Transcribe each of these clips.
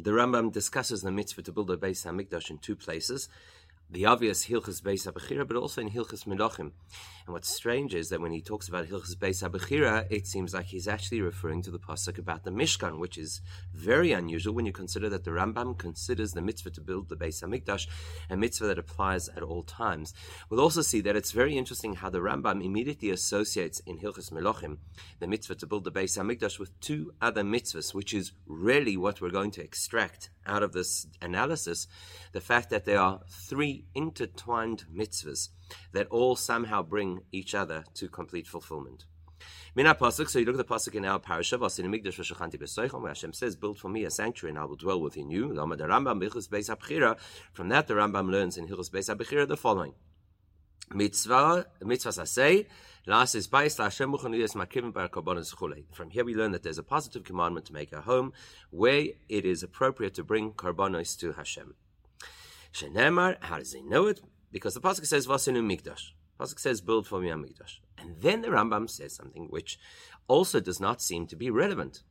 The Rambam discusses the mitzvah to build a Beis Hamikdash in two places the obvious Hilchas Beis Abechira, but also in Hilchas Melachim. And what's strange is that when he talks about Hilchas Beis Abechira, it seems like he's actually referring to the pasuk about the Mishkan, which is very unusual when you consider that the Rambam considers the mitzvah to build the Beis Hamikdash a mitzvah that applies at all times. We'll also see that it's very interesting how the Rambam immediately associates in Hilchas Melachim the mitzvah to build the Beis Hamikdash with two other mitzvahs, which is really what we're going to extract out of this analysis the fact that there are three intertwined mitzvahs that all somehow bring each other to complete fulfillment. Mina pasuk. So you look at the pasuk in our parasha, where Hashem says, "Build for me a sanctuary, and I will dwell within you." From that, the Rambam learns in Hilchos Beis Abchira the following: Mitzvah, mitzvah sasei. From here we learn that there's a positive commandment to make a home where it is appropriate to bring karbanos to Hashem. Shenemar, how does he know it? Because the pasuk says vasinu mikdash. Pasuk says build for me a mikdash, and then the Rambam says something which also does not seem to be relevant.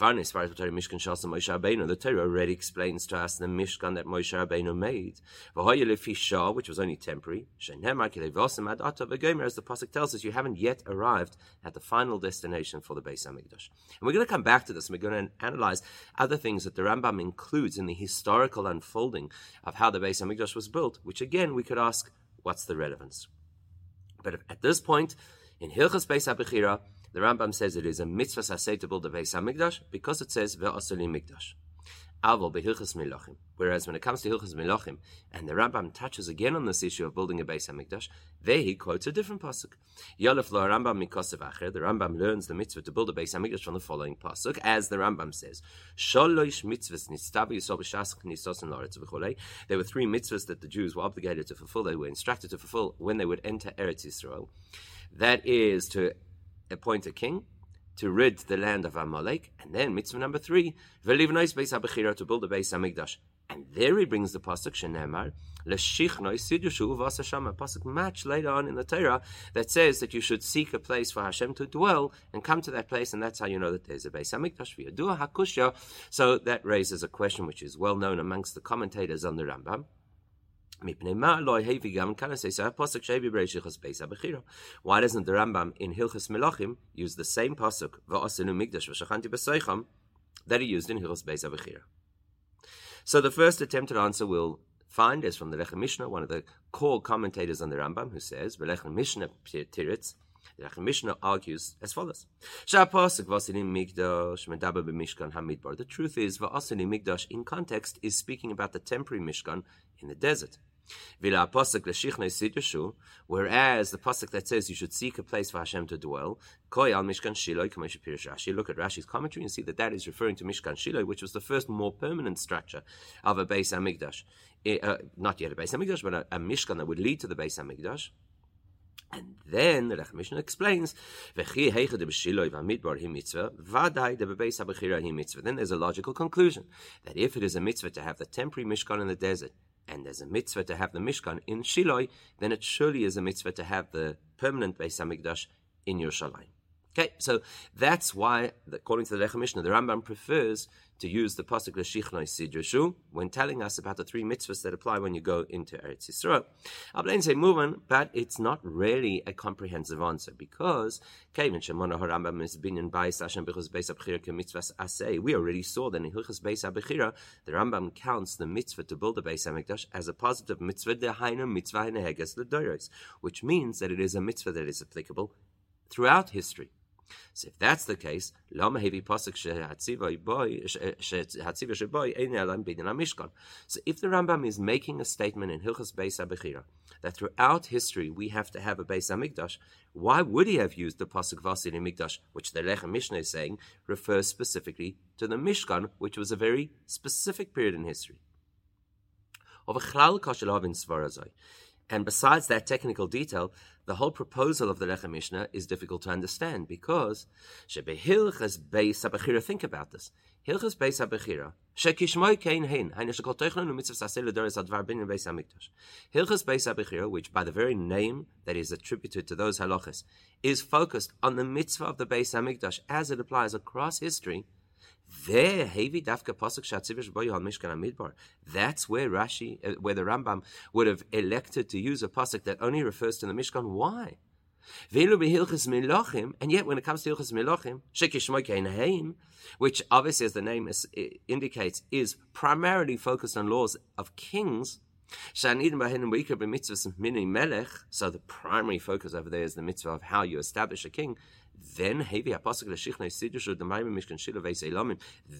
As far as the Mishkan Shasa Moshe Rabbeinu, the Torah already explains to us the Mishkan that Moshe Rabbeinu made. which was only temporary. As the pasuk tells us, you haven't yet arrived at the final destination for the Beis Hamikdash. And we're going to come back to this. and We're going to analyze other things that the Rambam includes in the historical unfolding of how the Beis Hamikdash was built. Which again, we could ask, what's the relevance? But at this point, in Hilchas Beis Habechira, the Rambam says it is a mitzvah saseh to build a Beis Hamikdash because it says ve'asali mikdash. Aval behilchas milachim. Whereas when it comes to hilchas milachim, and the Rambam touches again on this issue of building a Beis Hamikdash, there he quotes a different pasuk. Yalef lo Rambam mikosev acher. The Rambam learns the mitzvah to build a Beis Hamikdash from the following pasuk, as the Rambam says: Sholosh mitzvahs loretz v'cholei. There were three mitzvahs that the Jews were obligated to fulfill. They were instructed to fulfill when they would enter Eretz Yisrael. That is to appoint a king to rid the land of Amalek, and then mitzvah number three, nice beis habechira to build a beis hamikdash. And there he brings the pasuk shenemar leshichnoi sidushu v'asasham a pasuk match later on in the Torah that says that you should seek a place for Hashem to dwell and come to that place, and that's how you know that there's a beis hamikdash v'yadua hakushya. So that raises a question which is well known amongst the commentators on the Rambam. Why doesn't the Rambam in Hilchas Melachim use the same pasuk that he used in Hilchas Beis Abechira? So the first attempted answer we'll find is from the Lechem Mishnah, one of the core commentators on the Rambam, who says, "Lechem Mishnah Tiritz." The Lechem Mishnah argues as follows: The truth is, Va'asinim Migdash in context is speaking about the temporary Mishkan in the desert. Whereas the pasuk that says you should seek a place for Hashem to dwell, look at Rashi's commentary and see that that is referring to Mishkan Shiloh, which was the first more permanent structure of a Beis Hamikdash. Uh, not yet a Beis Hamikdash, but a, a Mishkan that would lead to the Beis Hamikdash. And then the Mishnah explains, Then there's a logical conclusion that if it is a mitzvah to have the temporary Mishkan in the desert, and there's a mitzvah to have the Mishkan in Shiloh, then it surely is a mitzvah to have the permanent Beis Hamikdash in Yerushalayim. Okay, so that's why, according to the Lechem Mishnah, the Rambam prefers to use the pasuk l'shichnoi sidrashu when telling us about the three mitzvahs that apply when you go into Eretz Yisrael. Ablein say move on, but it's not really a comprehensive answer because Kevin Shemona Harambam is binyan bais Hashem bechus beis abchira kemitzvahs asay. we already saw that in Hilchas Beis Abechira, the Rambam counts the mitzvah to build a Beis Hamikdash as a positive mitzvah dehainu mitzvah neheges which means that it is a mitzvah that is applicable throughout history. So if that's the case, lama hevi pasuk mishkan. So if the Rambam is making a statement in Hilchas Beis Abechira that throughout history we have to have a Beis Hamikdash, why would he have used the pasuk Vasid Mikdash, which the Lechem Mishnah is saying refers specifically to the Mishkan, which was a very specific period in history? Of a chlal kashelavin svarazai. And besides that technical detail, the whole proposal of the Lechem Mishnah is difficult to understand because Shebehilchas Beis Abechira, think about this. Hilchas Beis Abechira, Shekishmoy Kein Hein, Heine Shekol Teichlan Umitzvah Sasel Adoris Advar Bin Beis Hamikdash. Hilchas Beis Abechira, which by the very name that is attributed to those halachas, is focused on the mitzvah of the Beis Hamikdash as it applies across history. That's where Rashi, uh, where the Rambam would have elected to use a pasuk that only refers to the Mishkan. Why? And yet, when it comes to Hilchas Melachim, which obviously, as the name is, indicates, is primarily focused on laws of kings, so the primary focus over there is the mitzvah of how you establish a king. Then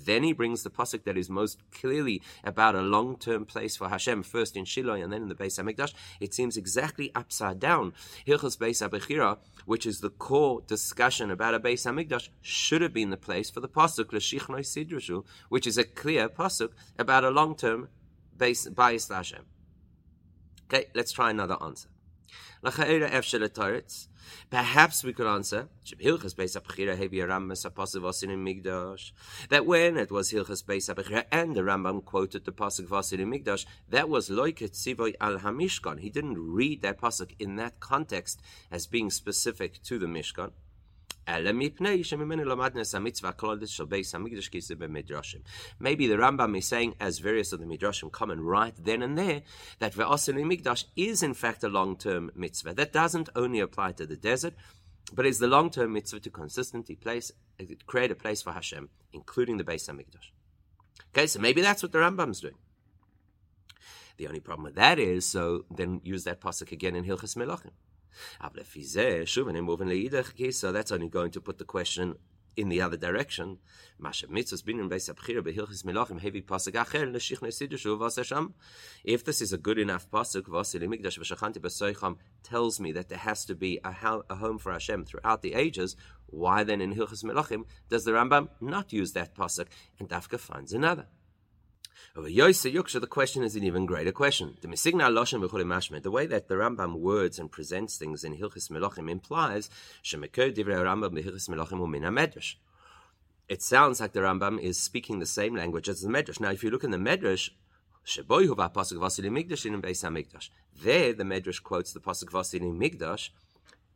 then he brings the pasuk that is most clearly about a long-term place for Hashem, first in Shiloh and then in the Beis Hamikdash. It seems exactly upside down. Hilchos Beis Abechira, which is the core discussion about a Beis Hamikdash, should have been the place for the pasuk L'Shichnoi Sidrashu, which is a clear pasuk about a long-term base Bayis Hashem. Okay, let's try another answer. Perhaps we could answer that when it was Hilchas Beis Abchira and the Rambam quoted the pasuk Vasil in Migdash, that was loiket tzivoy al Hamishkan. He didn't read that pasuk in that context as being specific to the Mishkan. Maybe the Rambam is saying, as various of the Midrashim comment right then and there, that Ve'asin Migdash is in fact a long-term mitzvah. That doesn't only apply to the desert, but is the long-term mitzvah to consistently place, create a place for Hashem, including the Beis Hamikdash. Okay, so maybe that's what the Rambam is doing. The only problem with that is, so then use that pasuk again in Hilchas Melachim. Er so that's only going to put the question in the other direction. Er if this is a good enough pasuk, tells me that there has to be a, home for Hashem throughout the ages, why then in Hilchas Melachim does the Rambam not use that pasuk and Dafka finds another? Over Yosef Yuksha, the question is an even greater question. The way that the Rambam words and presents things in Hilchis Melachim implies It sounds like the Rambam is speaking the same language as the Medrash. Now, if you look in the Medrash, there, the Medrash quotes the pasuk Vasili Migdash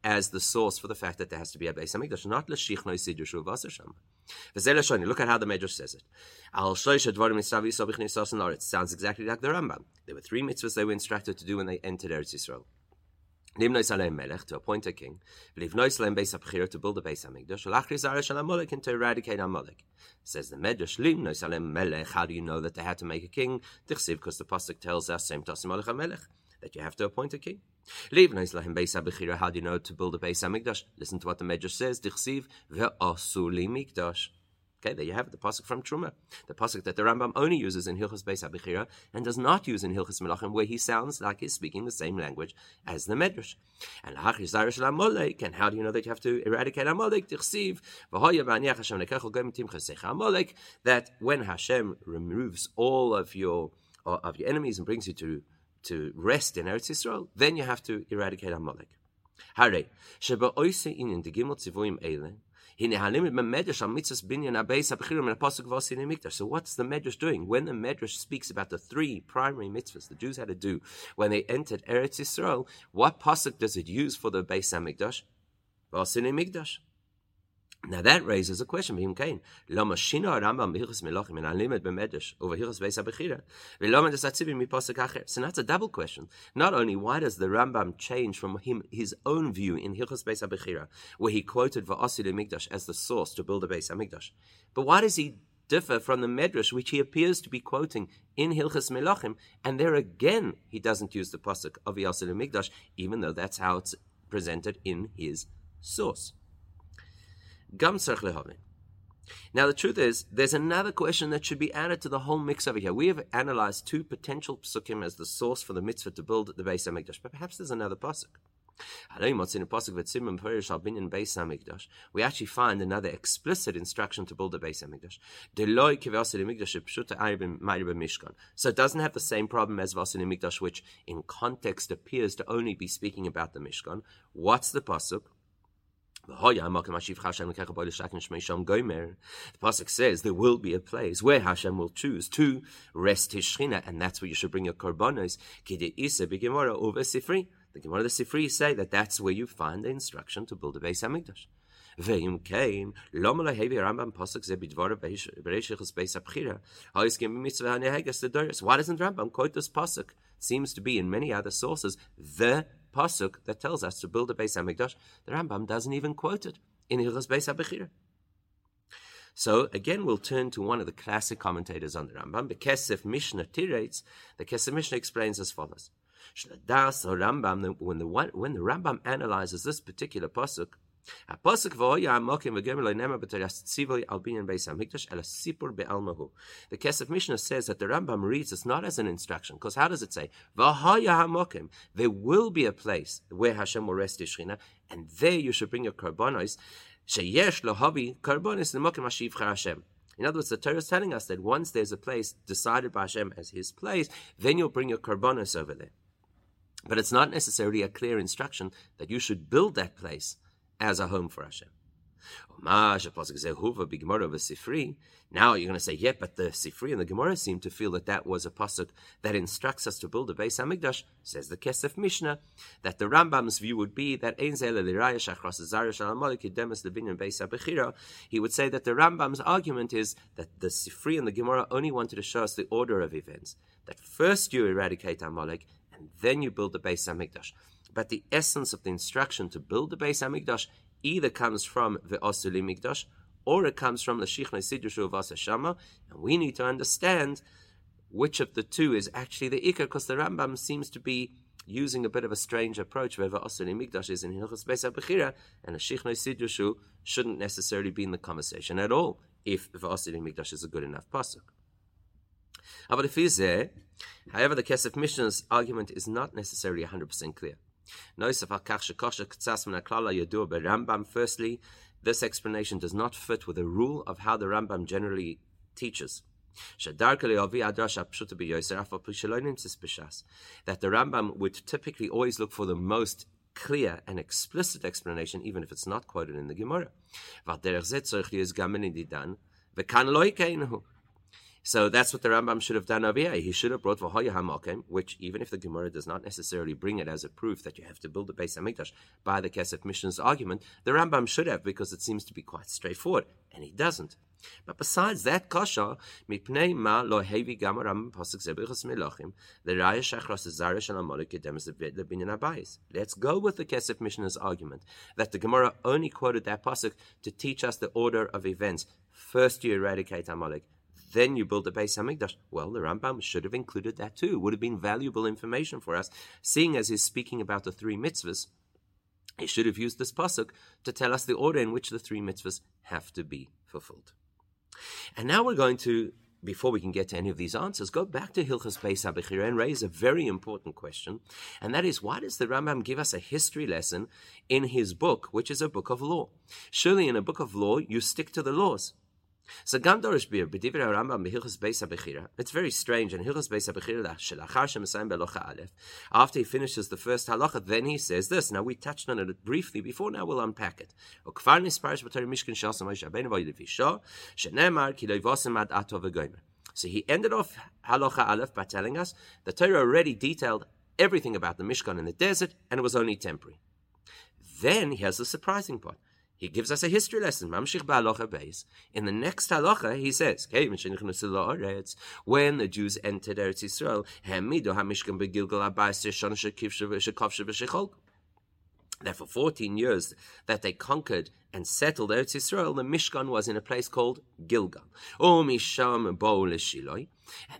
as the source for the fact that there has to be a Beis Hamikdash, not l'shich no sidushu v'asasham. Look at how the Medrash says it. Al It sounds exactly like the Rambam. There were three mitzvahs they were instructed to do when they entered Eretz Yisrael. Limnois Alem Melech, to appoint a king. Livnois Alem Beis HaBchira, to build a Beis HaMikdash. Lachriz Aresh Al Amalek, and to eradicate Amalek. Says the Medrash, Limnois Alem Melech, how do you know that they had to make a king? Tichsiv, because the Pasuk tells us, Same Tosim Alech HaMelech, that you have to appoint a king. Livnois Lahem Beis HaBchira, how do you know to build a Beis HaMikdash? Listen to what the Medrash says, Tichsiv, Ve'asu Li Mikdash. Okay, there you have it, the pasuk from Truma, the pasuk that the Rambam only uses in Hilchas Beis Abichira and does not use in Hilchas Melachim, where he sounds like he's speaking the same language as the Medrash. And and how do you know that you have to eradicate Amalek? That when Hashem removes all of your uh, of your enemies and brings you to to rest in Eretz Yisrael, then you have to eradicate Amalek. Hare, sheba oise in the gimel tzivoim eile, so what's the Medrash doing? When the Medrash speaks about the three primary mitzvahs the Jews had to do when they entered Eretz Yisrael, what pasuk does it use for the Beis Hamikdash? Mikdash. Now that raises a question. for V'im kain lama shina Rambam b'hilchos melachim and alimed b'medrash over hilchos beis abechira v'lama desatzivim mipasuk acher. So that's a double question. Not only why does the Rambam change from him his own view in hilchos beis abechira, where he quoted va'asid mikdash as the source to build a beis hamikdash, but why does he differ from the medrash which he appears to be quoting in hilchos melachim, and there again he doesn't use the pasuk of Yasid Mikdash, even though that's how it's presented in his source. Gam now, the truth is, there's another question that should be added to the whole mix over here. We have analyzed two potential psukim as the source for the mitzvah to build the Beis Hamikdash, but perhaps there's another pasuk. We actually find another explicit instruction to build a Beis Hamikdash. So it doesn't have the same problem as Vasin Mikdash, which in context appears to only be speaking about the Mishkan. What's the pasuk? The pasuk says there will be a place where Hashem will choose to rest His Shechina, and that's where you should bring your korbanos. The Gemara the Sifri say that that's where you find the instruction to build a Beis Hamikdash. Loma lehevi Rambam pasuk ze bidvara bereishich beis abchira. Ha'is gim mitzvah haneheges the doris. Why doesn't Rambam quote this pasuk? Seems to be in many other sources the pasuk that tells us to build a Beis Hamikdash. The Rambam doesn't even quote it in Hilchas Beis Abchira. So again, we'll turn to one of the classic commentators on the Rambam, the Kesef Mishnah Tirates. The Kesef Mishnah explains as follows: Rambam, when the when the Rambam analyzes this particular pasuk, The Kesef Mishnah says that the Rambam reads this not as an instruction, because how does it say hamokim? There will be a place where Hashem will rest His and there you should bring your karbonos. Sheyesh lohavi karbonis nemokim hashiv Hashem. In other words, the Torah is telling us that once there's a place decided by Hashem as His place, then you'll bring your karbonos over there. But it's not necessarily a clear instruction that you should build that place as a home for Hashem. Now you're going to say, yeah, but the Sifri and the Gemara seem to feel that that was a pasuk that instructs us to build a Beis Hamikdash. Says the Kesef Mishnah that the Rambam's view would be that base he would say that the Rambam's argument is that the Sifri and the Gemara only wanted to show us the order of events. That first you eradicate Amalek and then you build the Beis Hamikdash. But the essence of the instruction to build the Beis Hamikdash either comes from the Osuli Mikdash or it comes from the Shichnei Sidushu of Shama, and we need to understand which of the two is actually the Ikar, because the Rambam seems to be using a bit of a strange approach where the Osuli Mikdash is in Hilchas Beis HaBechira, and the Shichnei Sidushu shouldn't necessarily be in the conversation at all if the Osuli Mikdash is a good enough pasuk. However, the Kesef Mishnah's argument is not necessarily 100% clear. Firstly, this explanation does not fit with the rule of how the Rambam generally teaches. That the Rambam would typically always look for the most clear and explicit explanation, even if it's not quoted in the Gemara. So that's what the Rambam should have done over here. He should have brought V'hoya HaMokem, which even if the Gemara does not necessarily bring it as a proof that you have to build a Beis Hamikdash by the Kesef Mishnah's argument, the Rambam should have because it seems to be quite straightforward, and he doesn't. But besides that kasha, mipnei ma lo hevi gam Rambam pasuk zebichas melachim, the raya shachras zara shel amalek kedemes lebinyan abayis. Let's go with the Kesef Mishnah's argument that the Gemara only quoted that pasuk to teach us the order of events. First you eradicate Amalek, then you build a Beis Hamikdash. Well, the Rambam should have included that too. Would have been valuable information for us, seeing as he's speaking about the three mitzvahs. He should have used this pasuk to tell us the order in which the three mitzvahs have to be fulfilled. And now we're going to, before we can get to any of these answers, go back to Hilchas Beis Abechira and raise a very important question, and that is why does the Rambam give us a history lesson in his book, which is a book of law? Surely in a book of law, you stick to the laws. So Gam Dorish Bir, B'divir HaRambam B'Hilchas Beis HaBechira, it's very strange, in Hilchas Beis HaBechira, Shelachar Shemasayim Belocha Aleph, after he finishes the first halacha, then he says this. Now we touched on it briefly before, now we'll unpack it. Ukvar Nisparish B'Torah Mishkan Shal Moshe Rabbeinu V'Yilevisho, Shenemar Ki Loivosim Ad Ato V'Goymer. So he ended off halacha Aleph by telling us the Torah already detailed everything about the Mishkan in the desert, and it was only temporary. Then he has the surprising part. He gives us a history lesson. Mamshich ba'alocha beis. In the next halacha, he says, when the Jews entered Eretz Yisrael, hamido hamishkan begilgal abayis shon shekivshe v'shecholk that for 14 years that they conquered and settled Eretz Israel, the Mishkan was in a place called Gilgal. Oh, Misham. And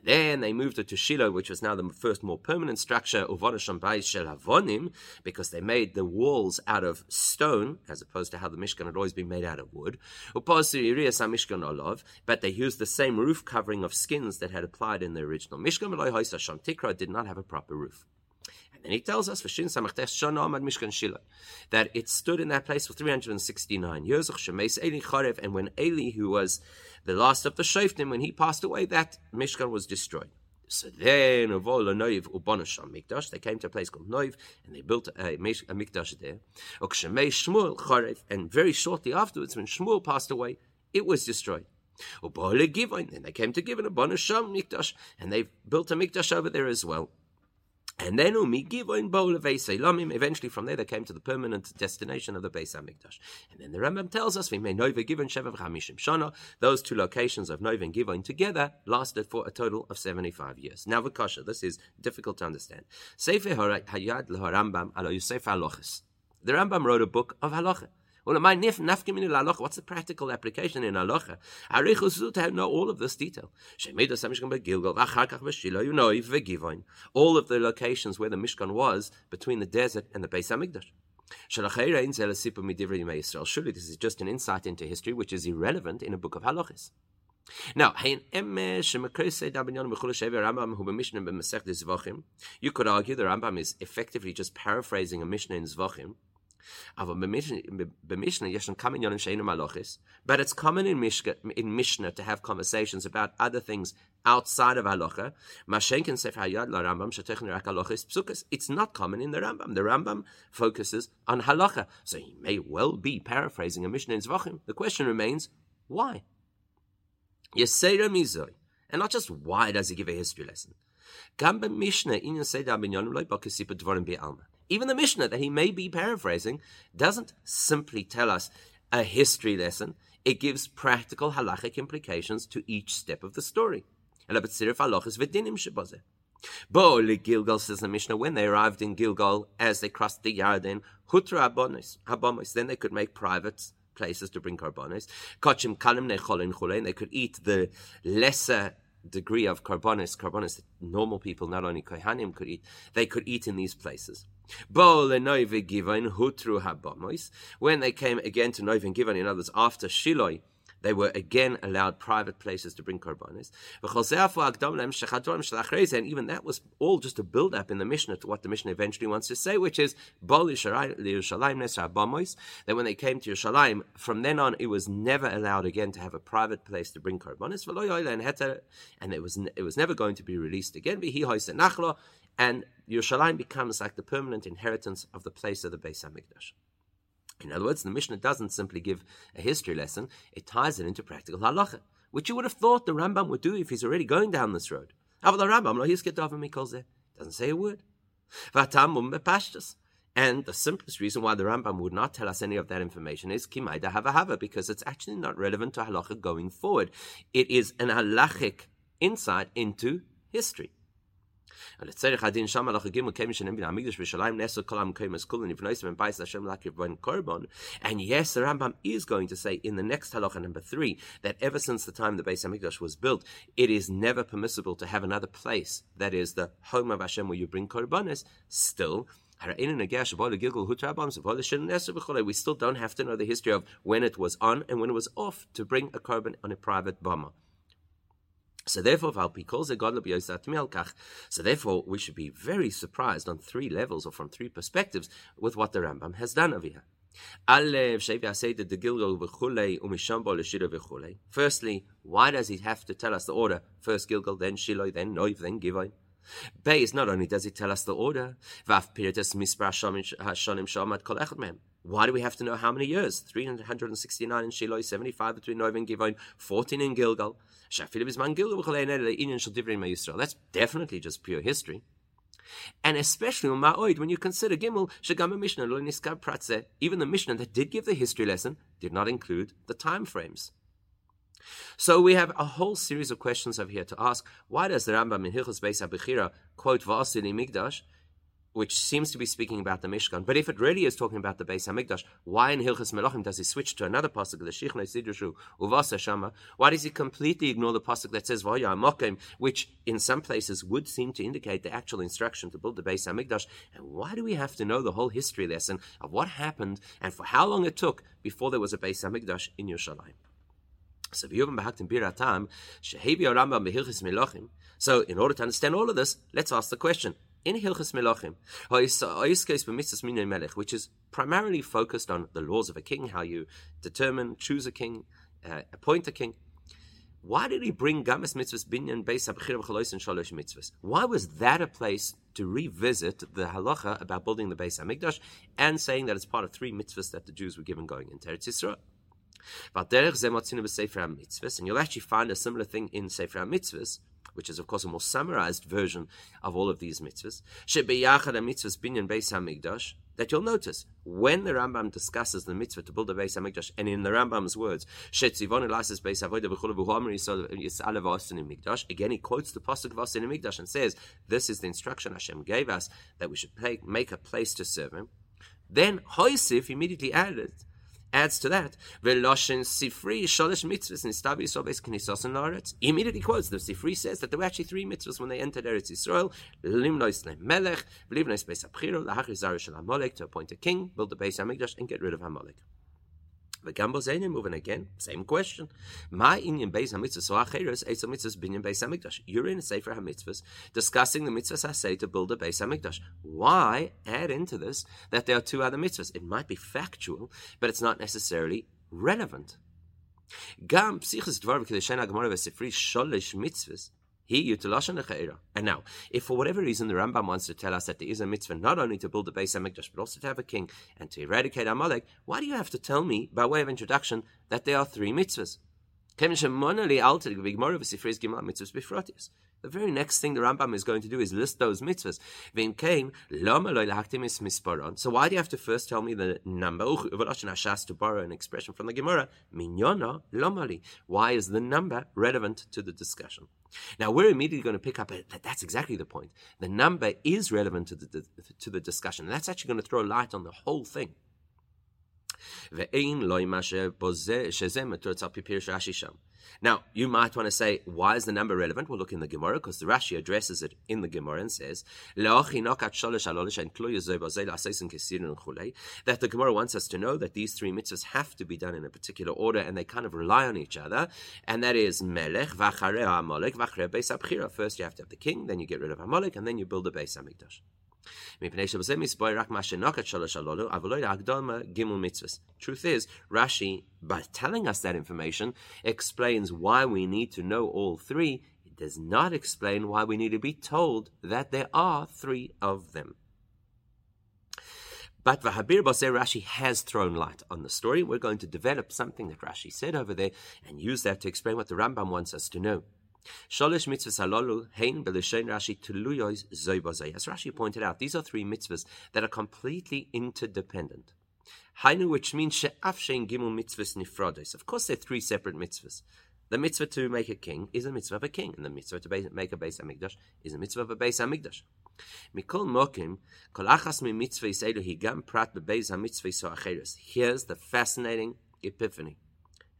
then they moved it to Shiloh, which was now the first more permanent structure, Avonim, because they made the walls out of stone, as opposed to how the Mishkan had always been made out of wood. Mishkan Olov, but they used the same roof covering of skins that had applied in the original Mishkan. Tikra did not have a proper roof. And he tells us that it stood in that place for 369 years. And when Eli, who was the last of the Shoftim, when he passed away, that Mishkan was destroyed. So then, they came to a place called Noiv, and they built a, a mikdash there. And very shortly afterwards, when Shmuel passed away, it was destroyed. Then they came to Givon, a mikdash, and they built a mikdash over there as well. And then Umi Givoin Bowl Eventually, from there, they came to the permanent destination of the Beis Hamikdash. And then the Rambam tells us, "We may Nova Givon Shevav Chamishim Shana." Those two locations of Nova and together lasted for a total of seventy-five years. Now, Vakasha, this is difficult to understand. Sefer Hayad LeHarambam Alo Yosef Halochis. The Rambam wrote a book of halacha. What's the practical application in halacha? to know all of this detail. All of the locations where the Mishkan was between the desert and the Beis Hamikdash. Surely this is just an insight into history which is irrelevant in a book of halachas. Now, you could argue the Rambam is effectively just paraphrasing a Mishnah in Zvachim, but it's common in Mishnah, in Mishnah to have conversations about other things outside of halacha. It's not common in the Rambam. The Rambam focuses on halacha, so he may well be paraphrasing a Mishnah in Zvachim. The question remains, why? Yesera mizoy. And not just why does he give a history lesson. Even the Mishnah that he may be paraphrasing doesn't simply tell us a history lesson, it gives practical halachic implications to each step of the story. Bo Gilgal says the Mishnah when they arrived in Gilgal as they crossed the Yarden, Hutra Habonis, then they could make private places to bring karbonis. Kochim kalim necholin chulein, they could eat the lesser degree of karbonis, karbonis that normal people, not only kohanim, could eat. They could eat in these places. When they came again to Noivin Givon, in others after Shiloi, they were again allowed private places to bring korbanos. And even that was all just a build up in the Mishnah to what the Mishnah eventually wants to say, which is that when they came to Yerushalayim, from then on it was never allowed again to have a private place to bring korbanos, and it was it was never going to be released again and Yerushalayim becomes like the permanent inheritance of the place of the Beis Hamikdash. In other words, the Mishnah doesn't simply give a history lesson; it ties it into practical halacha, which you would have thought the Rambam would do if he's already going down this road. The Rambam doesn't say a word. And the simplest reason why the Rambam would not tell us any of that information is kimaida hava hava, because it's actually not relevant to halacha going forward. It is an halachic insight into history. And yes, the Rambam is going to say in the next halacha number three that ever since the time the Beis Hamikdash was built, it is never permissible to have another place that is the home of Hashem where you bring korbanos. Still, we still don't have to know the history of when it was on and when it was off to bring a korban on a private bama. So therefore, so therefore, we should be very surprised on three levels or from three perspectives with what the Rambam has done over here. Firstly, why does he have to tell us the order? First Gilgal, then Shiloh, then Noiv, then Givon. Beis, not only does he tell us the order, why do we have to know how many years? 369 in Shiloh, 75 between Noiv and Givon, 14 in Gilgal. That's definitely just pure history. And especially when you consider Gimel, Shagama Mishnah, even the Mishnah that did give the history lesson did not include the time frames. So we have a whole series of questions over here to ask. Why does the Rambam in Hilchos Beis Abichira quote Va'asili Migdash which seems to be speaking about the Mishkan. But if it really is talking about the Beis Hamikdash, why in Hilchas Melachim does he switch to another pasuk, the Shichna Sidushu Uvasa Shama? Why does he completely ignore the pasuk that says Vaya Mokim, which in some places would seem to indicate the actual instruction to build the Beis Hamikdash? And why do we have to know the whole history lesson of what happened and for how long it took before there was a Beis Hamikdash in Yerushalayim? So, in order to understand all of this, let's ask the question in Hilchas Melachim, which is primarily focused on the laws of a king, how you determine, choose a king, uh, appoint a king. Why did he bring Gamas mitzvahs binyan beis abchir and shalosh mitzvahs? Why was that a place to revisit the halacha about building the Beis Hamikdash and saying that it's part of three mitzvahs that the Jews were given going into Eretz Yisrael? And you'll actually find a similar thing in Sefer HaMitzvahs, which is of course a more summarized version of all of these mitzvahs. Mitzvahs binyan beis hamikdash. That you'll notice when the Rambam discusses the mitzvah to build a beis hamikdash, and in the Rambam's words, shetzivon elasis beis avoda b'chulu b'huamer yisalav asin mikdash. Again, he quotes the pasuk of asin mikdash and says, "This is the instruction Hashem gave us that we should make a place to serve Him." Then Hoisif immediately added adds to that, Veloshin Sifri Sholish mitzvahs in Stavi Sobes Knisos and Laretz. He immediately quotes the Sifri says that there were actually three mitzvahs when they entered Eretz Yisrael: Limnois Melech, V'livnois Beis to appoint a king, build the Beis Hamikdash, and get rid of Amalek. The Gambo Zayne moving again, same question. My Inyan Beis HaMitzvahs so Acheres Eitz HaMitzvahs Binyan Beis HaMikdash. You're in a Sefer HaMitzvahs discussing the mitzvahs I say to build a Beis HaMikdash. Why add into this that there are two other mitzvahs? It might be factual, but it's not necessarily relevant. Gam Psichas Dvar V'Kedeshena Gemara V'Sifri Sholish Mitzvahs and now, if for whatever reason the Rambam wants to tell us that there is a mitzvah not only to build the Beis Hamikdash but also to have a king and to eradicate Amalek, why do you have to tell me, by way of introduction, that there are three mitzvahs? The very next thing the Rambam is going to do is list those mitzvahs. So why do you have to first tell me the number? To borrow an expression from the Gemara, why is the number relevant to the discussion? Now we're immediately going to pick up that that's exactly the point. The number is relevant to the, to the discussion. That's actually going to throw light on the whole thing. Now, you might want to say, why is the number relevant? We'll look in the Gemara because the Rashi addresses it in the Gemara and says that the Gemara wants us to know that these three mitzvahs have to be done in a particular order and they kind of rely on each other. And that is Melech, Vachare Amalek, Vachare Beis First you have to have the king, then you get rid of Amalek, and then you build a Beis Hamikdash. Truth is, Rashi, by telling us that information, explains why we need to know all three. It does not explain why we need to be told that there are three of them. But Vahabir Basir Rashi has thrown light on the story. We're going to develop something that Rashi said over there and use that to explain what the Rambam wants us to know. Sholish mitzvahs halalu hein belishain Rashi tuluyois zoibazay. As Rashi pointed out, these are three mitzvahs that are completely interdependent. Hainu, which means she'af shein gimel mitzvahs nifrodes. Of course, they're three separate mitzvahs. The mitzvah to make a king is a mitzvah of a king, and the mitzvah to make a Beis Hamikdash is a mitzvah of a Beis Hamikdash. Mikol mokim, kol achas mi mitzvah yiselu higam prat bebeis hamitzvah so acheres. Here's the fascinating epiphany.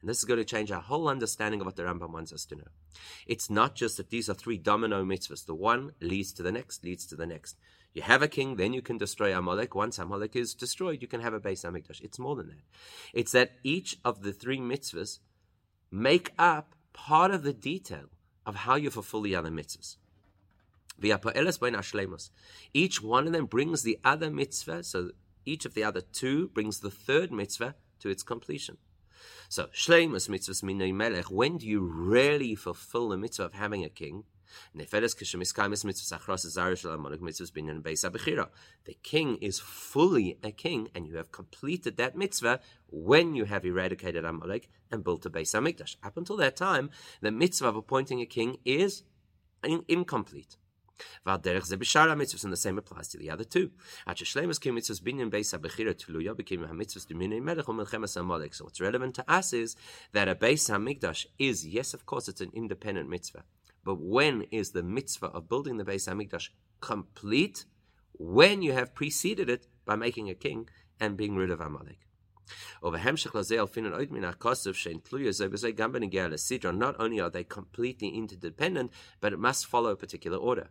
And this is going to change our whole understanding of what the Rambam wants us to know. It's not just that these are three domino mitzvahs. The one leads to the next, leads to the next. You have a king, then you can destroy Amalek. Once Amalek is destroyed, you can have a Beis Hamikdash. It's more than that. It's that each of the three mitzvahs make up part of the detail of how you fulfill the other mitzvahs. Each one of them brings the other mitzvah, so each of the other two brings the third mitzvah to its completion. So, Shleimus mitzvahs minay melech, when do you really fulfill the mitzvah of having a king? The king is fully a king, and you have completed that mitzvah when you have eradicated Amalek and built a Beis Hamikdash. Up until that time, the mitzvah of appointing a king is in- incomplete. And the same applies to the other two. So what's relevant to us is that a beis hamikdash is, yes, of course, it's an independent mitzvah. But when is the mitzvah of building the beis hamikdash complete? When you have preceded it by making a king and being rid of Amalek. Not only are they completely interdependent, but it must follow a particular order.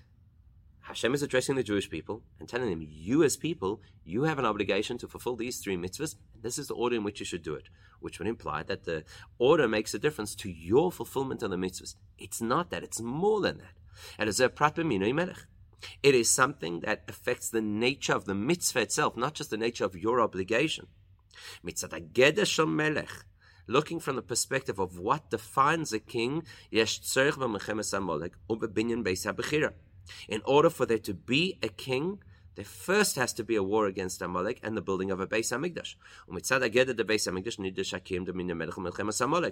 Hashem is addressing the Jewish people and telling them, you as people, you have an obligation to fulfill these three mitzvahs, and this is the order in which you should do it, which would imply that the order makes a difference to your fulfillment of the mitzvahs. It's not that, it's more than that. And as a melech. It is something that affects the nature of the mitzvah itself, not just the nature of your obligation. Mitzvah melech. Looking from the perspective of what defines a king, in order for there to be a king, there first has to be a war against Amalek and the building of a Beis Hamikdash.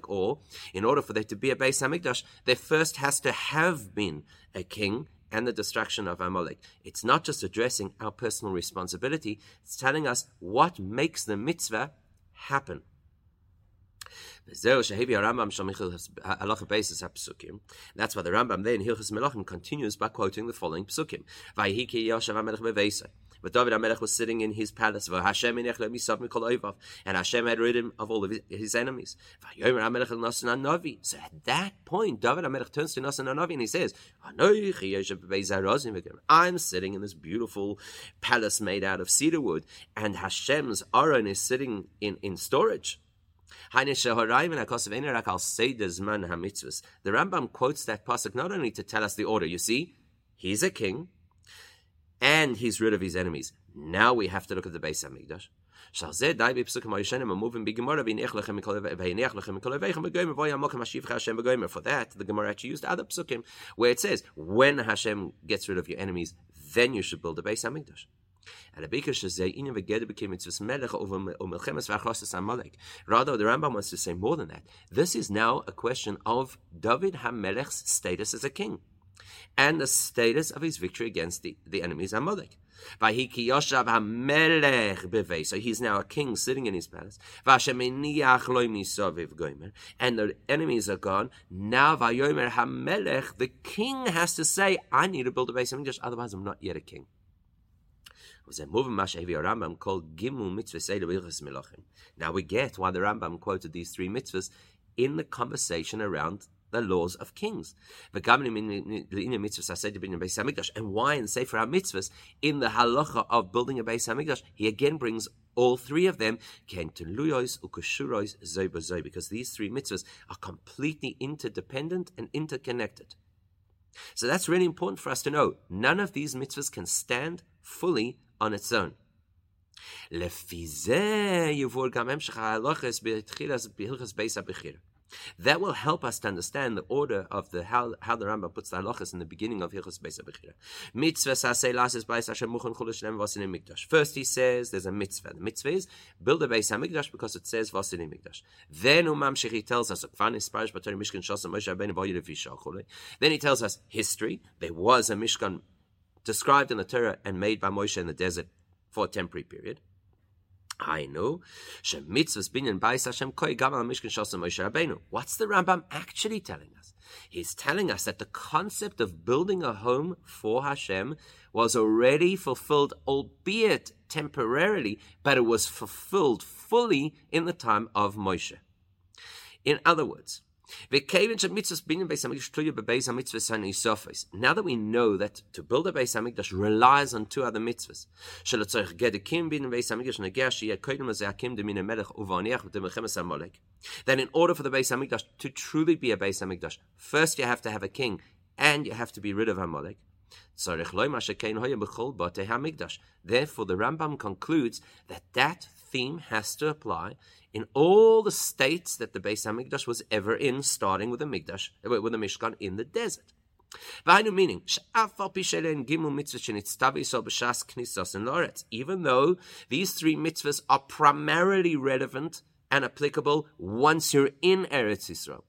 Or, in order for there to be a Beis Hamikdash, there first has to have been a king and the destruction of Amalek. It's not just addressing our personal responsibility, it's telling us what makes the mitzvah happen. That's why the Rambam there in Hilchas Melachim continues by quoting the following psukim. But David HaMelech was sitting in his palace. And Hashem had rid him of all of his enemies. So at that point, David HaMelech turns to Nasan Navi and he says, I'm sitting in this beautiful palace made out of cedar wood, and Hashem's Aron is sitting in, in storage. The Rambam quotes that pasuk not only to tell us the order. You see, he's a king, and he's rid of his enemies. Now we have to look at the Beis Hamikdash. For that, the Gemara actually used other psukim where it says, when Hashem gets rid of your enemies, then you should build a Beis Hamikdash. Rather, the Rambam wants to say more than that. This is now a question of David HaMelech's status as a king and the status of his victory against the, the enemies Amalek. So he's now a king sitting in his palace. And the enemies are gone. Now the king has to say, I need to build a base otherwise I'm not yet a king. Now we get why the Rambam quoted these three mitzvahs in the conversation around the laws of kings. And why in Sefer HaMitzvahs, in the halacha of building a Beis HaMikdash, he again brings all three of them, because these three mitzvahs are completely interdependent and interconnected. So that's really important for us to know. None of these mitzvahs can stand fully on its own. That will help us to understand the order of the how, how the Rambam puts the halachas in the beginning of Hilchas Beis vasin mikdash. First he says there's a mitzvah. The mitzvah is build a Beis Hamikdash because it says vasin mikdash. Then Umam Shechi tells us Then he tells us history. There was a Mishkan described in the Torah and made by Moshe in the desert for a temporary period. I know. What's the Rambam actually telling us? He's telling us that the concept of building a home for Hashem was already fulfilled, albeit temporarily, but it was fulfilled fully in the time of Moshe. In other words, now that we know that to build a Beis Hamikdash relies on two other mitzvahs, then in order for the Beis Hamikdash to truly be a Beis Hamikdash, first you have to have a king and you have to be rid of Amalek. Therefore, the Rambam concludes that that theme has to apply in all the states that the Beis Hamikdash was ever in, starting with the Mikdash, uh, with the Mishkan in the desert. Meaning, even though these three mitzvahs are primarily relevant and applicable once you're in Eretz Yisrael.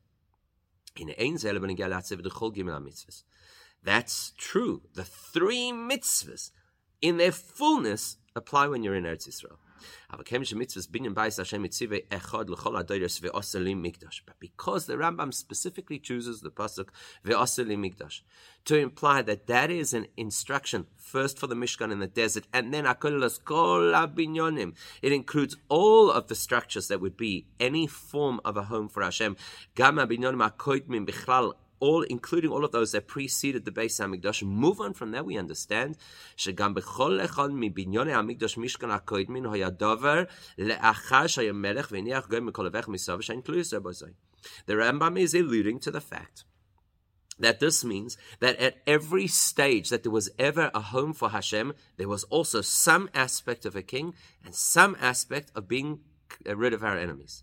That's true. The three mitzvahs in their fullness apply when you're in Eretz Yisrael. But because the Rambam specifically chooses the pasuk ve'asalim mikdash to imply that that is an instruction first for the Mishkan in the desert, and then akolas kol binyonim. It includes all of the structures that would be any form of a home for Hashem. Gama binyonim akoidmin bichlal all, including all of those that preceded the Beis Hamikdash. Move on from there, we understand. Kluyus The Rambam is alluding to the fact that this means that at every stage that there was ever a home for Hashem, there was also some aspect of a king and some aspect of being rid of our enemies.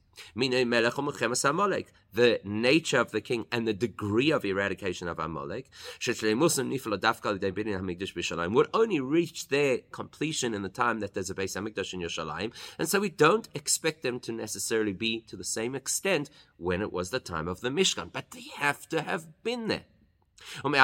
The nature of the king and the degree of eradication of Amalek would only reach their completion in the time that there's a Beis Hamikdash in Yerushalayim, and so we don't expect them to necessarily be to the same extent when it was the time of the Mishkan, but they have to have been there. And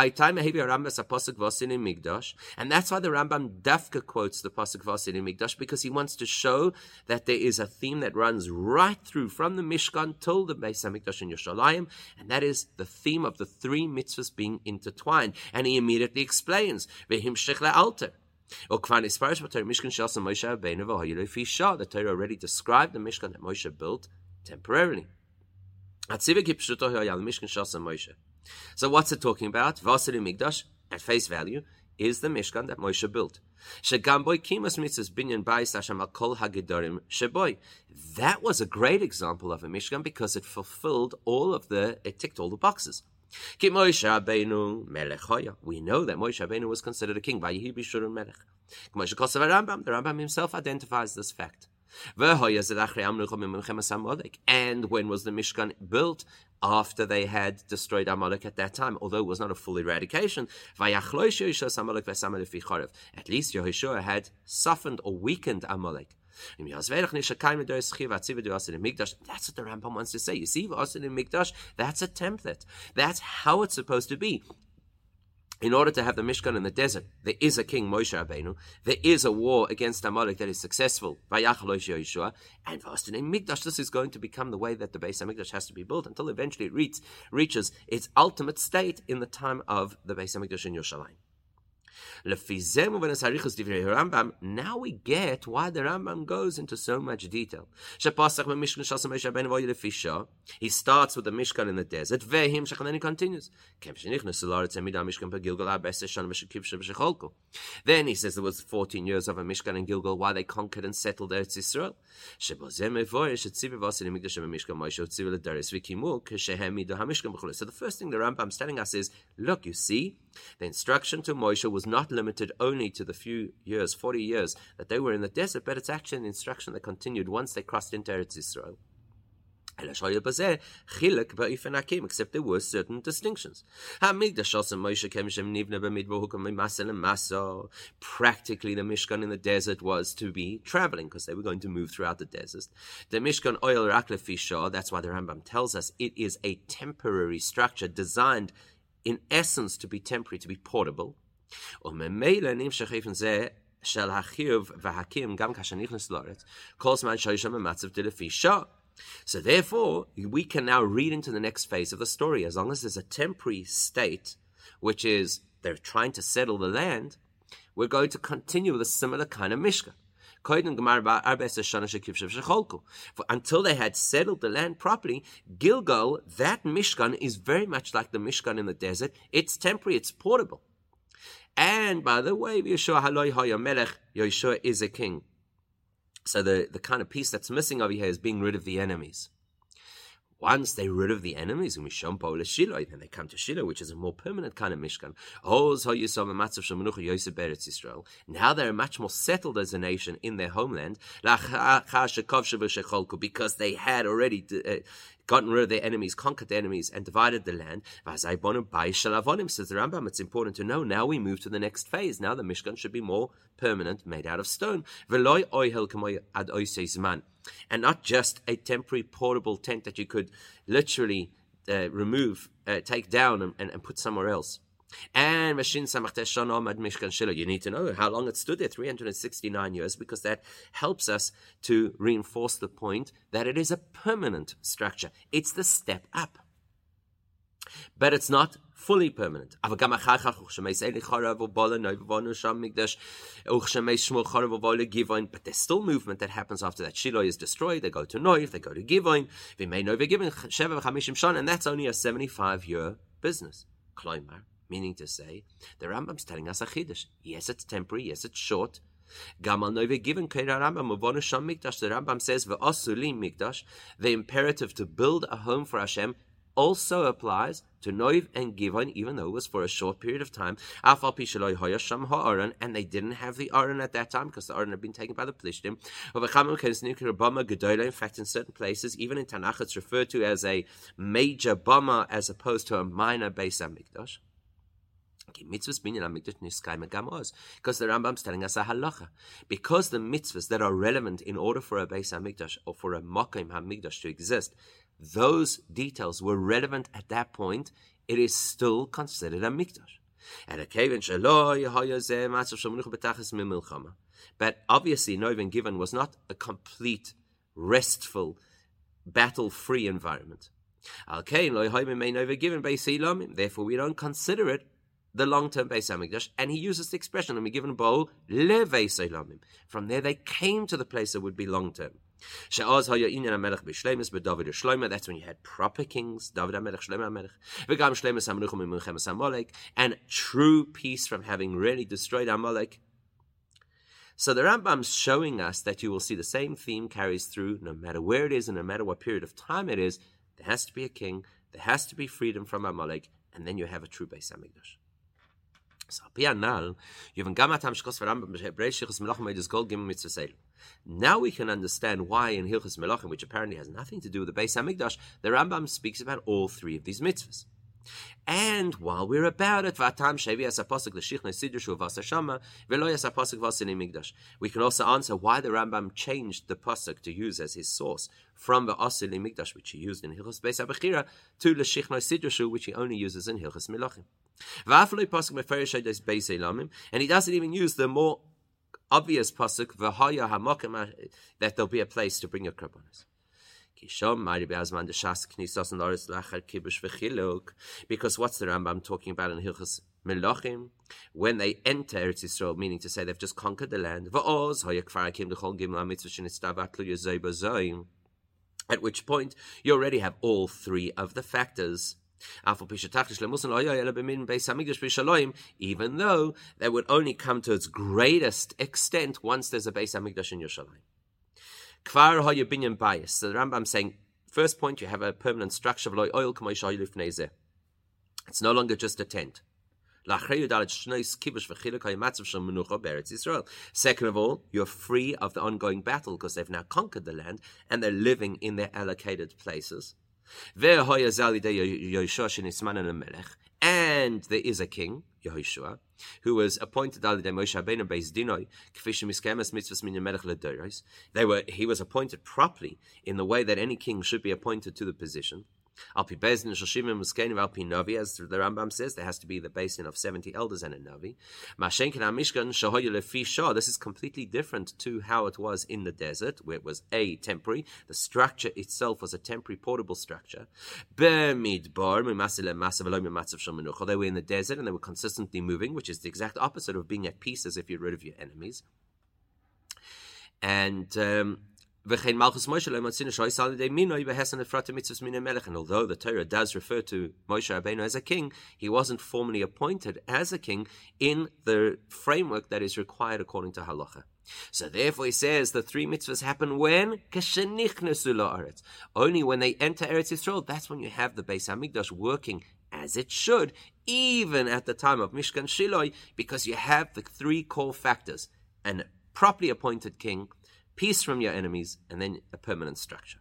that's why the Rambam Dafka quotes the Pasuk Vasin in Mikdash because he wants to show that there is a theme that runs right through from the Mishkan till the Beis Hamikdash in Yerushalayim, and that is the theme of the three mitzvahs being intertwined. And he immediately explains Vehim. The Torah already described the Mishkan that Moshe built temporarily. So what's it talking about? Vasili Migdash, at face value, is the Mishkan that Moshe built. Shegamboy kimas mitzvahs binyan bayis Hashem al kol hagedorim sheboy. That was a great example of a Mishkan because it fulfilled all of the, it ticked all the boxes. Kimosh benu melechoya we know that Moshe Rabbeinu was considered a king. by b'shurun melech. The Rambam himself identifies this fact. And when was the Mishkan built? After they had destroyed Amalek at that time, although it was not a full eradication. At least Yehoshua had softened or weakened Amalek. That's what the Rambam wants to say. You see, that's a template. That's how it's supposed to be in order to have the Mishkan in the desert, there is a king Moshe Rabbeinu. There is a war against Amalek that is successful. And Vastin in Mikdash, this is going to become the way that the Beis Hamikdash has to be built until eventually it reach, reaches its ultimate state in the time of the Beis Hamikdash in Yerushalayim. Now we get why the Rambam goes into so much detail. He starts with the Mishkan in the desert, and then he continues. Then he says there was 14 years of a Mishkan in Gilgal why they conquered and settled Eretz Yisrael. So the first thing the Rambam is telling us is, look, you see, the instruction to Moshe was not limited only to the few years, 40 years, that they were in the desert, but it's actually an instruction that continued once they crossed into Eretz Yisrael. Except there were certain distinctions. Practically, the Mishkan in the desert was to be traveling because they were going to move throughout the desert. The Mishkan oil Raklefi that's why the Rambam tells us it is a temporary structure designed in essence to be temporary, to be portable. של החיוב והקים גם כאשר נכנס לארץ, כל זמן שהיו שם במצב דלפי שעה. So therefore, we can now read into the next phase of the story. As long as there's a temporary state, which is they're trying to settle the land, we're going to continue with a similar kind of mishkan. Until they had settled the land properly, Gilgal, that Mishkan is very much like the Mishkan in the desert. It's temporary, it's portable. And by the way, Yeshua Haloi Hoya Melech, Yeshua is a king. So the, the kind of piece that's missing over here is being rid of the enemies. Once they're rid of the enemies, and then they come to Shiloh, which is a more permanent kind of Mishkan. Now they're much more settled as a nation in their homeland because they had already uh, gotten rid of their enemies, conquered their enemies, and divided the land. Says the Rambam, it's important to know. Now we move to the next phase. Now the Mishkan should be more permanent, made out of stone. And not just a temporary portable tent that you could literally uh, remove, uh, take down, and, and, and put somewhere else. And Mashin Samachtesh Omad Mishkan Shiloh. You need to know how long it stood there 369 years because that helps us to reinforce the point that it is a permanent structure. It's the step up. But it's not fully permanent. But there's still movement that happens after that. Shiloh is destroyed, they go to Noiv, they go to Givoin, They may the GivenchyMshan, and that's only a 75 year business. Meaning to say, the Rambam's telling us a chiddush. Yes, it's temporary, yes, it's short, Gamal Noive given Rambam Mikdash. The Rambam says Ve'osuli Mikdash. The imperative to build a home for Hashem also applies to Noiv and Givon, even though it was for a short period of time. And they didn't have the Aron at that time because the Aron had been taken by the Plishtim. In fact, in certain places, even in Tanakh, it's referred to as a major Bama as opposed to a minor Beis Hamikdash. Mitzvahs binyan hamikdash niskayim gamos. Because the Rambam's telling us a halacha. Because the mitzvahs that are relevant in order for a Beis Hamikdash or for a Makim Hamikdash to exist, those details were relevant at that point, it is still considered a mikdash. And a kaven But obviously, Noven given was not a complete, restful, battle-free environment. Therefore, we don't consider it the long-term Beis Hamikdash, and he uses the expression, "Let me given bowl levei Seilamim. From there, they came to the place that would be long-term. That's when you had proper kings, David HaMelech, Shlomo HaMelech, and true peace from having really destroyed Amalek. So the Rambam's showing us that you will see the same theme carries through no matter where it is and no matter what period of time it is. There has to be a king, there has to be freedom from Amalek, and then you have a true Beis Hamikdash. So you've got tam shkos mitzvah Now we can understand why in Hilchos Melachim, which apparently has nothing to do with the Beis Hamikdash, the Rambam speaks about all three of these mitzvahs. And while we're about it, Vatam Shevi as Apostle L'Shichna Sidushu Vasashama Velo as Apostle Vasini Migdash. We can also answer why the Rambam changed the pasuk to use as his source from the Asili Migdash, which he used in Hilchos Beis Abachira, to L'Shichna Sidushu, which he only uses in Hilchos Melachim. And he doesn't even use the more obvious pasuk that there'll be a place to bring your karbonis. Because what's the Rambam talking about in Hilchas Melachim? When they enter Eretz Yisrael, meaning to say they've just conquered the land. At which point you already have all three of the factors. Even though that would only come to its greatest extent once there's a Beis Hamikdash in Yerushalayim. Kvar hoya binyan bias. So the Rambam saying, first point, you have a permanent structure of loy oil It's no longer just a tent. Second of all, you're free of the ongoing battle because they've now conquered the land and they're living in their allocated places. And there is a king, Yehoshua, who was appointed al Moshe mitzvahs They were he was appointed properly in the way that any king should be appointed to the position. Alpi Bezin Shoshimim Muskenim Alpi Navi, as the Rambam says, there has to be the basin of 70 elders and a Navi. Mashenkin HaMishkan Shahoyu Lefi Shah, this is completely different to how it was in the desert, where it was a temporary. The structure itself was a temporary portable structure. They were in the desert and they were consistently moving, which is the exact opposite of being at peace as if you're rid of your enemies. And um, and although the Torah does refer to Moshe Rabbeinu as a king, he wasn't formally appointed as a king in the framework that is required according to halacha. So therefore he says the three mitzvahs happen when? Only when they enter Eretz Yisrael, that's when you have the Beis Hamikdash working as it should, even at the time of Mishkan Shiloi, because you have the three core factors. An properly appointed king, peace from your enemies, and then a permanent structure.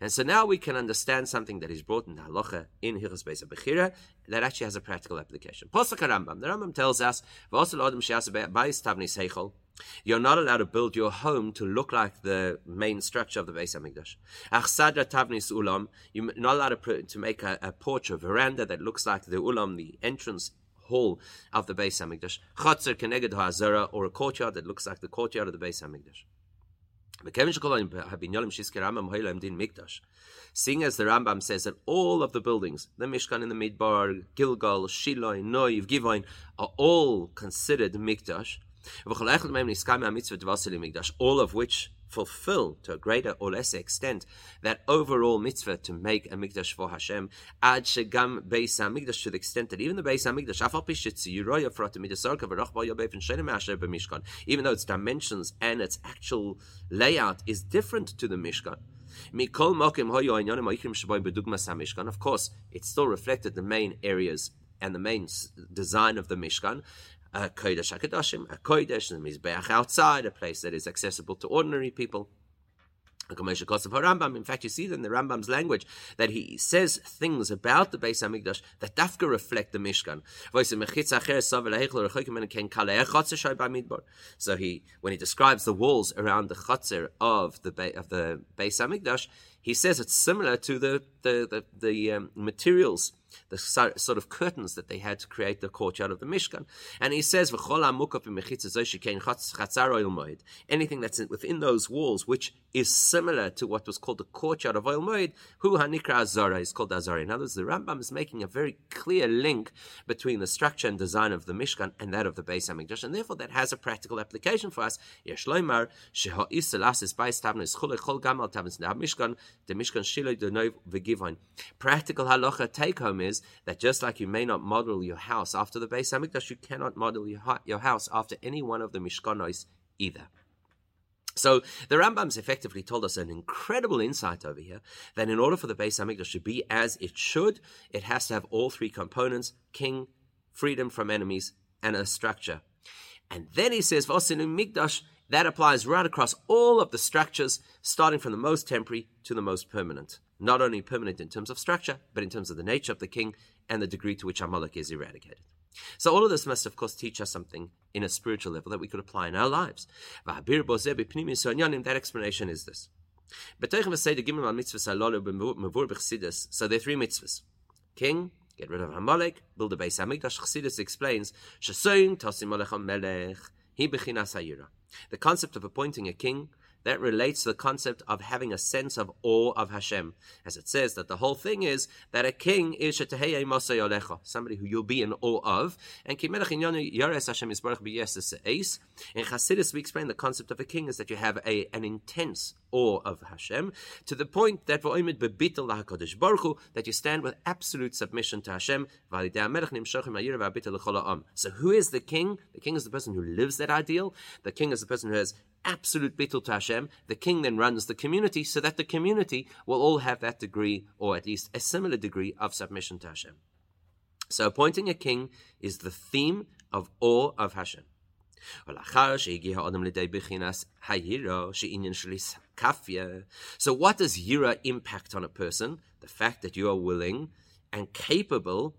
And so now we can understand something that is brought in the halacha in Hilchas Beis Bechira that actually has a practical application. Posuk Rambam. The Rambam tells us, you're not allowed to build your home to look like the main structure of the Beis Hamikdash. Achsadra tavnis ulam. You're not allowed to, to make a, a porch or veranda that looks like the ulam, the entrance hall of the Beis Hamikdash. Chotzer keneged ha'azara, or a courtyard that looks like the courtyard of the Beis Hamikdash. Seeing as the Rambam says that all of the buildings, the Mishkan in the Midbar, Gilgal, Shiloh, Noiv, Givoin, are all considered Mikdash, all of which fulfill to a greater or lesser extent that overall mitzvah to make a mikdash for Hashem. Ad shegam beis hamikdash to the extent that even the beis hamikdash even though its dimensions and its actual layout is different to the mishkan. Of course, it still reflected the main areas and the main design of the Mishkan, a Kodesh HaKadoshim, a Kodesh, the Mizbeach outside, a place that is accessible to ordinary people. In fact, you see in the Rambam's language that he says things about the Beis Hamikdash that dafka reflect the Mishkan. So he, when he describes the walls around the chutzner of the of the Beis Hamikdash, he says it's similar to the the the, the um, materials the sort of curtains that they had to create the courtyard of the Mishkan. And he says, anything that's within those walls, which is similar to what was called the courtyard of Oil Moed, who Hanikra Azara is called Azara. In other words, the Rambam is making a very clear link between the structure and design of the Mishkan and that of the Beis Hamikdash, and therefore that has a practical application for us. Yeshloimar sheha isalas Beis Tavnis Chule Gamal Tavnis Mishkan the Mishkan Shiloi Denov V'Givon. Practical halacha take home is that just like you may not model your house after the Beis Hamikdash, you cannot model your, your house after any one of the Mishkanos either. So the Rambam's effectively told us an incredible insight over here that in order for the Beis Hamikdash to be as it should, it has to have all three components: king, freedom from enemies, and a structure. And then he says, "Vosinu Migdash." That applies right across all of the structures, starting from the most temporary to the most permanent. Not only permanent in terms of structure, but in terms of the nature of the king and the degree to which Amalek is eradicated. So all of this must, of course, teach us something in a spiritual level that we could apply in our lives. That explanation is this. So there are three mitzvahs. King, get rid of Amalek, build a Beis Hamikdash. Chassidus explains, The concept of appointing a king that relates to the concept of having a sense of awe of Hashem. As it says that the whole thing is that a king is somebody who you'll be in awe of. And in Chassidus, we explain the concept of a king is that you have a, an intense awe of Hashem to the point that that you stand with absolute submission to Hashem. So who is the king? The king is the person who lives that ideal. The king is the person who has absolute bittul to Hashem. The king then runs the community so that the community will all have that degree, or at least a similar degree of submission to Hashem. So appointing a king is the theme of awe of Hashem. So what does Yira impact on a person? The fact that you are willing and capable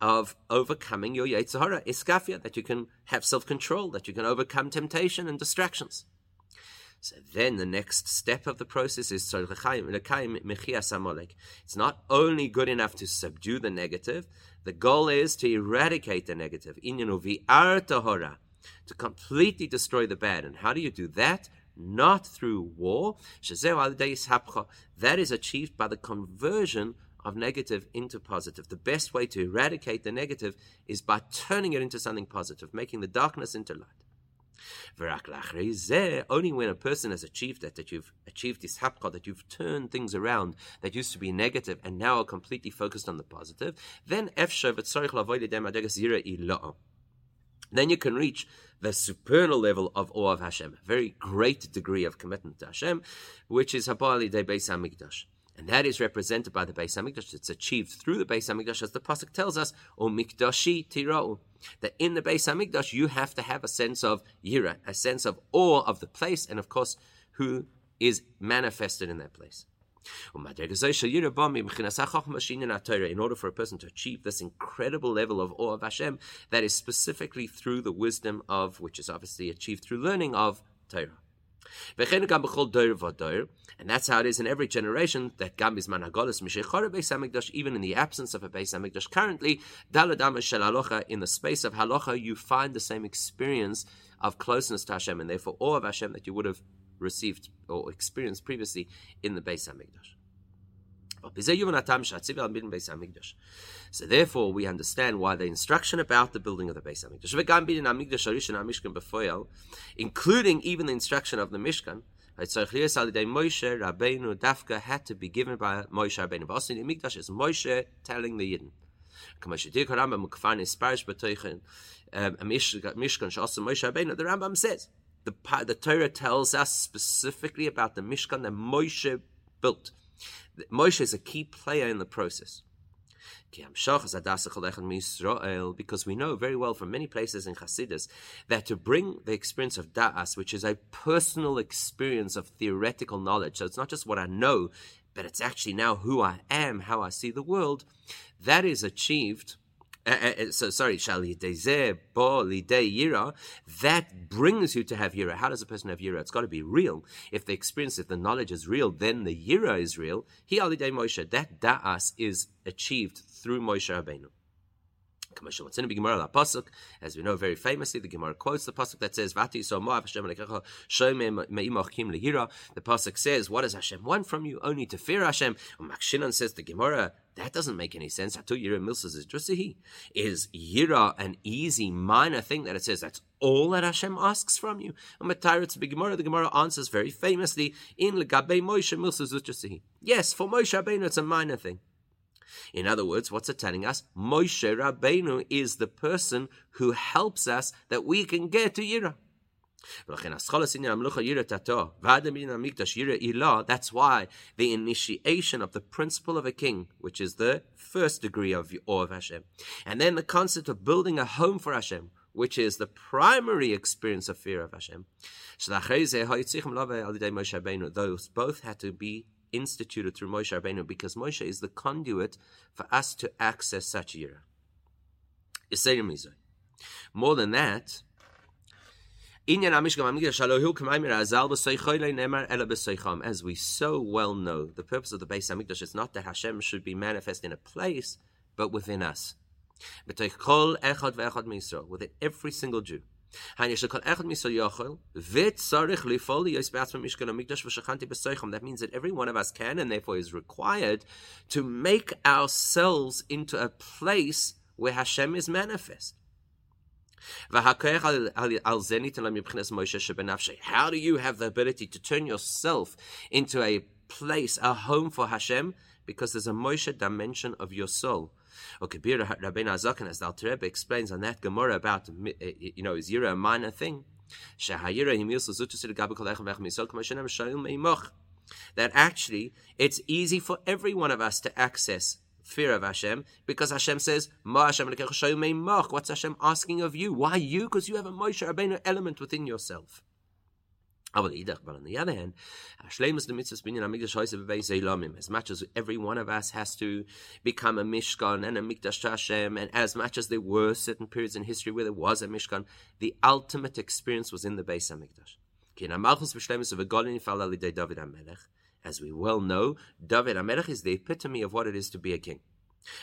of overcoming your Yetzirah, iskafia, that you can have self-control, that you can overcome temptation and distractions. So then the next step of the process is It's not only good enough to subdue the negative, the goal is to eradicate the negative. To completely destroy the bad. And how do you do that? Not through war. That is achieved by the conversion of negative into positive. The best way to eradicate the negative is by turning it into something positive, making the darkness into light. Only when a person has achieved that, that you've achieved this hapka, that you've turned things around that used to be negative and now are completely focused on the positive, then then you can reach the supernal level of awe of Hashem, very great degree of commitment to Hashem, which is Habali de Beis Hamikdash. And that is represented by the Beis Hamikdash. It's achieved through the Beis Hamikdash, as the pasuk tells us, "O Mikdashi Tirau." That in the Beis Hamikdash you have to have a sense of yira, a sense of awe of the place, and of course, who is manifested in that place. In order for a person to achieve this incredible level of awe of Hashem, that is specifically through the wisdom of, which is obviously achieved through learning of Torah. And that's how it is in every generation that Gam is Managolis Mishechore Beis Hamikdash, even in the absence of a Beis Hamikdash currently, Daladama Shel Halocha, in the space of Halocha, you find the same experience of closeness to Hashem and therefore awe of Hashem that you would have received or experienced previously in the Beis Hamikdash. So therefore, we understand why the instruction about the building of the Beis Hamikdash, including even the instruction of the Mishkan, Dafka had to be given by Moshe Rabbeinu. But also, the Mikdash is Moshe telling the Yidden. Um, Mishkan Rabbeinu. The Rambam says the the Torah tells us specifically about the Mishkan that Moshe built. Moshe is a key player in the process. Because we know very well from many places in Hasidus that to bring the experience of Da'as, which is a personal experience of theoretical knowledge, so it's not just what I know, but it's actually now who I am, how I see the world, that is achieved uh, uh, so sorry, yira, that brings you to have yira. How does a person have yira? It's got to be real. If the experience, if the knowledge is real, then the yira is real. He alidei Moshe. That da'as is achieved through Moshe Rabbeinu. As we know very famously, the Gemara quotes the pasuk that says, "Vati so The pasuk says, "What does Hashem want from you? Only to fear Hashem." And Makshinan says the Gemara that doesn't make any sense. Hatu Yira Milsas is. Is Yira an easy, minor thing that it says that's all that Hashem asks from you? And Mataritz Gemara, the Gemara answers very famously in Legabe Moshe Milsas. Yes, for Moshe Rabbeinu it's a minor thing. In other words, what's it telling us? Moshe Rabbeinu is the person who helps us that we can get to Yira. That's why the initiation of the principle of a king, which is the first degree of awe of Hashem, and then the concept of building a home for Hashem, which is the primary experience of fear of Hashem. Those both had to be instituted through Moshe Rabbeinu because Moshe is the conduit for us to access such. More than that, as we so well know, the purpose of the Beis Hamikdash is not that Hashem should be manifest in a place, but within us. Within every single Jew. That means that every one of us can and therefore is required to make ourselves into a place where Hashem is manifest. How do you have the ability to turn yourself into a place, a home for Hashem? Because there's a Moshe dimension of your soul. Okay, Rabbeinu Azakan, as the Alter Rebbe explains on that Gemara about, eh, you know, is Yira a minor thing? That actually, it's easy for every one of us to access fear of Hashem, because Hashem says, Ma Hashem What's Hashem asking of you? Why you? Because you have a Moshe Rabbeinu element within yourself. But on the other hand, as much as every one of us has to become a Mishkan and a Mikdash Hashem, and as much as there were certain periods in history where there was a Mishkan, the ultimate experience was in the Beis HaMikdash. As we well know, David HaMelech is the epitome of what it is to be a king.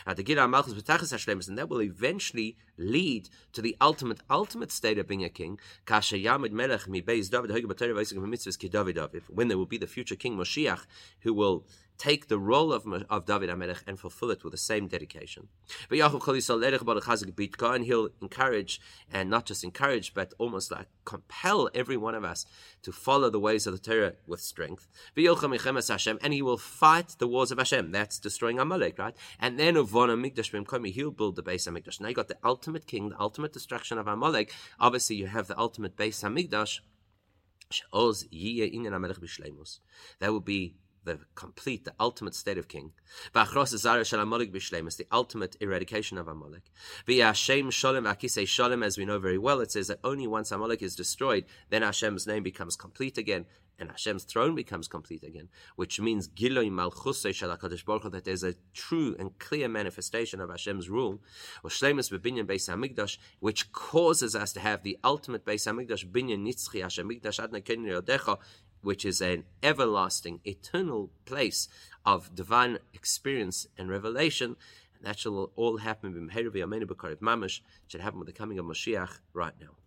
And the Gilar Mach's Baker Slames and that will eventually lead to the ultimate, ultimate state of being a king. Kasha Yamid Melech Mi Beis David Hoge B'Torah V'Isik Mitzvahs Ki David When there will be the future king Moshiach, who will take the role of, of David HaMelech and fulfill it with the same dedication. And he'll encourage, and not just encourage, but almost like compel every one of us to follow the ways of the Torah with strength. And he will fight the wars of Hashem. That's destroying Amalek, right? And then he'll build the Beis Hamikdash. Now you got the ultimate king, the ultimate destruction of Amalek. Obviously, you have the ultimate Beis Hamikdash. That will be the complete, the ultimate state of king. the ultimate eradication of Amalek. V'yashem shalom akisei shalom, as we know very well, it says that only once Amalek is destroyed, then Hashem's name becomes complete again, and Hashem's throne becomes complete again, which means that there's a true and clear manifestation of Hashem's rule, which causes us to have the ultimate Beis Hamikdash, binyan nitzchi Hashem Mikdash which is an everlasting, eternal place of divine experience and revelation. And that shall all happen, should happen with the coming of Mashiach right now.